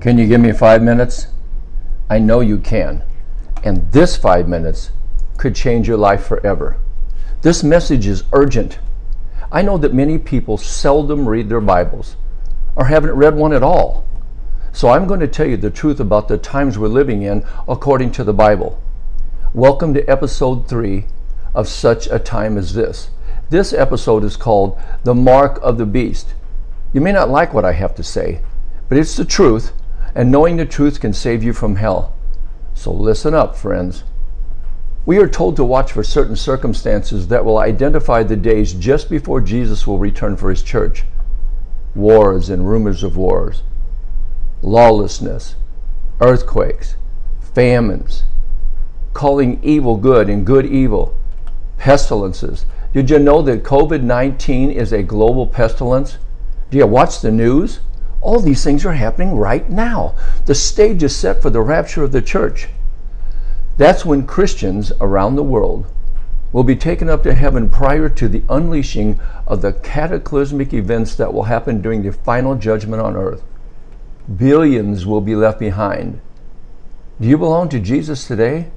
Can you give me five minutes? I know you can. And this five minutes could change your life forever. This message is urgent. I know that many people seldom read their Bibles or haven't read one at all. So I'm going to tell you the truth about the times we're living in according to the Bible. Welcome to episode three of Such a Time as This. This episode is called The Mark of the Beast. You may not like what I have to say, but it's the truth, and knowing the truth can save you from hell. So listen up, friends. We are told to watch for certain circumstances that will identify the days just before Jesus will return for his church wars and rumors of wars, lawlessness, earthquakes, famines, calling evil good and good evil, pestilences. Did you know that COVID 19 is a global pestilence? Do you watch the news? All these things are happening right now. The stage is set for the rapture of the church. That's when Christians around the world will be taken up to heaven prior to the unleashing of the cataclysmic events that will happen during the final judgment on earth. Billions will be left behind. Do you belong to Jesus today?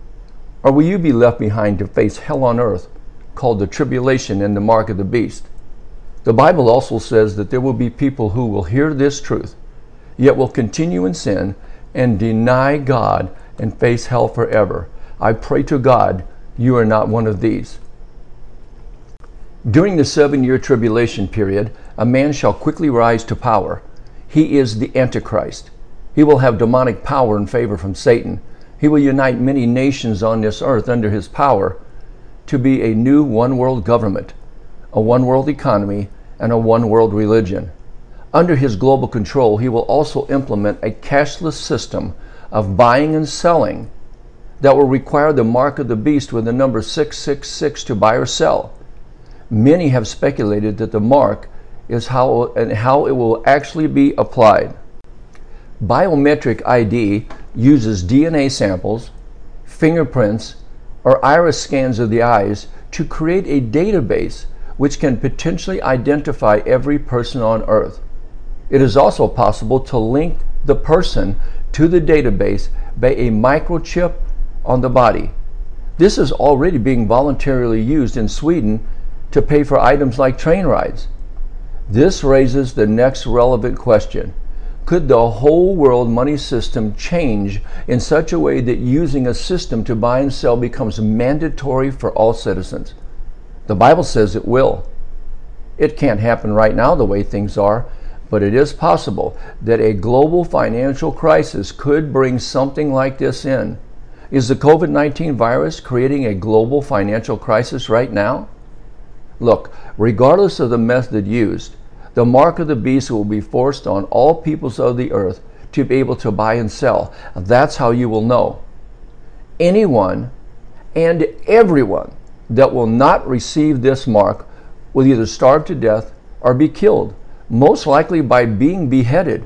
Or will you be left behind to face hell on earth, called the tribulation and the mark of the beast? The Bible also says that there will be people who will hear this truth, yet will continue in sin and deny God and face hell forever. I pray to God you are not one of these. During the seven year tribulation period, a man shall quickly rise to power. He is the Antichrist. He will have demonic power and favor from Satan. He will unite many nations on this earth under his power to be a new one world government, a one world economy, and a one world religion. Under his global control, he will also implement a cashless system of buying and selling that will require the mark of the beast with the number 666 to buy or sell. Many have speculated that the mark is how and how it will actually be applied. Biometric ID uses DNA samples, fingerprints, or iris scans of the eyes to create a database which can potentially identify every person on earth. It is also possible to link the person to the database by a microchip on the body. This is already being voluntarily used in Sweden to pay for items like train rides. This raises the next relevant question. Could the whole world money system change in such a way that using a system to buy and sell becomes mandatory for all citizens? The Bible says it will. It can't happen right now the way things are, but it is possible that a global financial crisis could bring something like this in. Is the COVID 19 virus creating a global financial crisis right now? Look, regardless of the method used, the mark of the beast will be forced on all peoples of the earth to be able to buy and sell. That's how you will know. Anyone and everyone that will not receive this mark will either starve to death or be killed, most likely by being beheaded.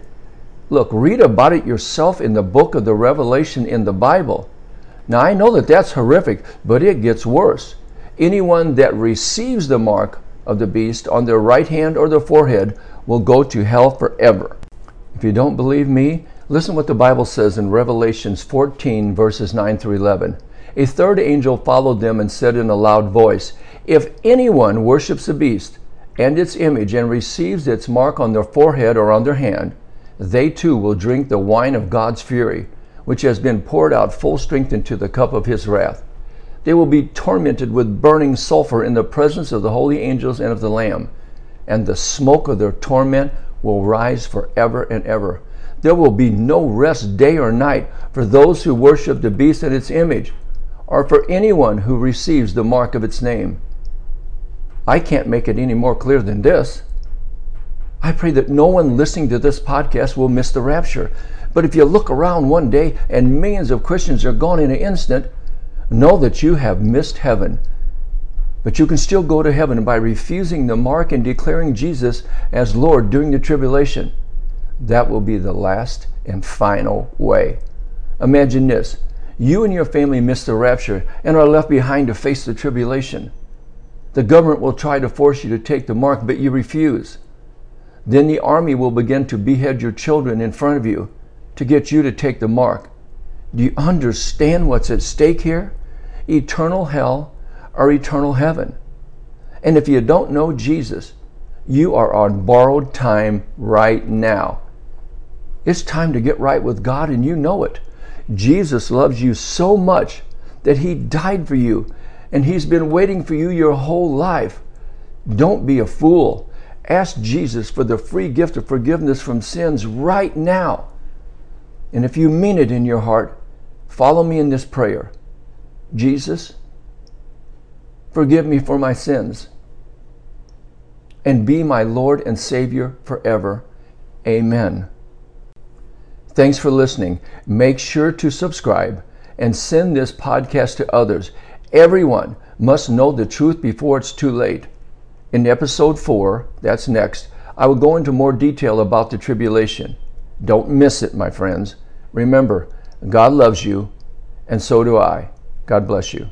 Look, read about it yourself in the book of the Revelation in the Bible. Now, I know that that's horrific, but it gets worse. Anyone that receives the mark of the beast on their right hand or their forehead will go to hell forever. If you don't believe me, listen what the Bible says in Revelations 14, verses 9 through 11. A third angel followed them and said in a loud voice, If anyone worships the beast and its image and receives its mark on their forehead or on their hand, they too will drink the wine of God's fury, which has been poured out full strength into the cup of his wrath. They will be tormented with burning sulfur in the presence of the holy angels and of the Lamb, and the smoke of their torment will rise forever and ever. There will be no rest day or night for those who worship the beast and its image, or for anyone who receives the mark of its name. I can't make it any more clear than this. I pray that no one listening to this podcast will miss the rapture. But if you look around one day and millions of Christians are gone in an instant, know that you have missed heaven. But you can still go to heaven by refusing the mark and declaring Jesus as Lord during the tribulation. That will be the last and final way. Imagine this you and your family miss the rapture and are left behind to face the tribulation. The government will try to force you to take the mark, but you refuse. Then the army will begin to behead your children in front of you to get you to take the mark. Do you understand what's at stake here? Eternal hell or eternal heaven. And if you don't know Jesus, you are on borrowed time right now. It's time to get right with God, and you know it. Jesus loves you so much that He died for you, and He's been waiting for you your whole life. Don't be a fool. Ask Jesus for the free gift of forgiveness from sins right now. And if you mean it in your heart, follow me in this prayer Jesus, forgive me for my sins and be my Lord and Savior forever. Amen. Thanks for listening. Make sure to subscribe and send this podcast to others. Everyone must know the truth before it's too late. In episode 4, that's next, I will go into more detail about the tribulation. Don't miss it, my friends. Remember, God loves you, and so do I. God bless you.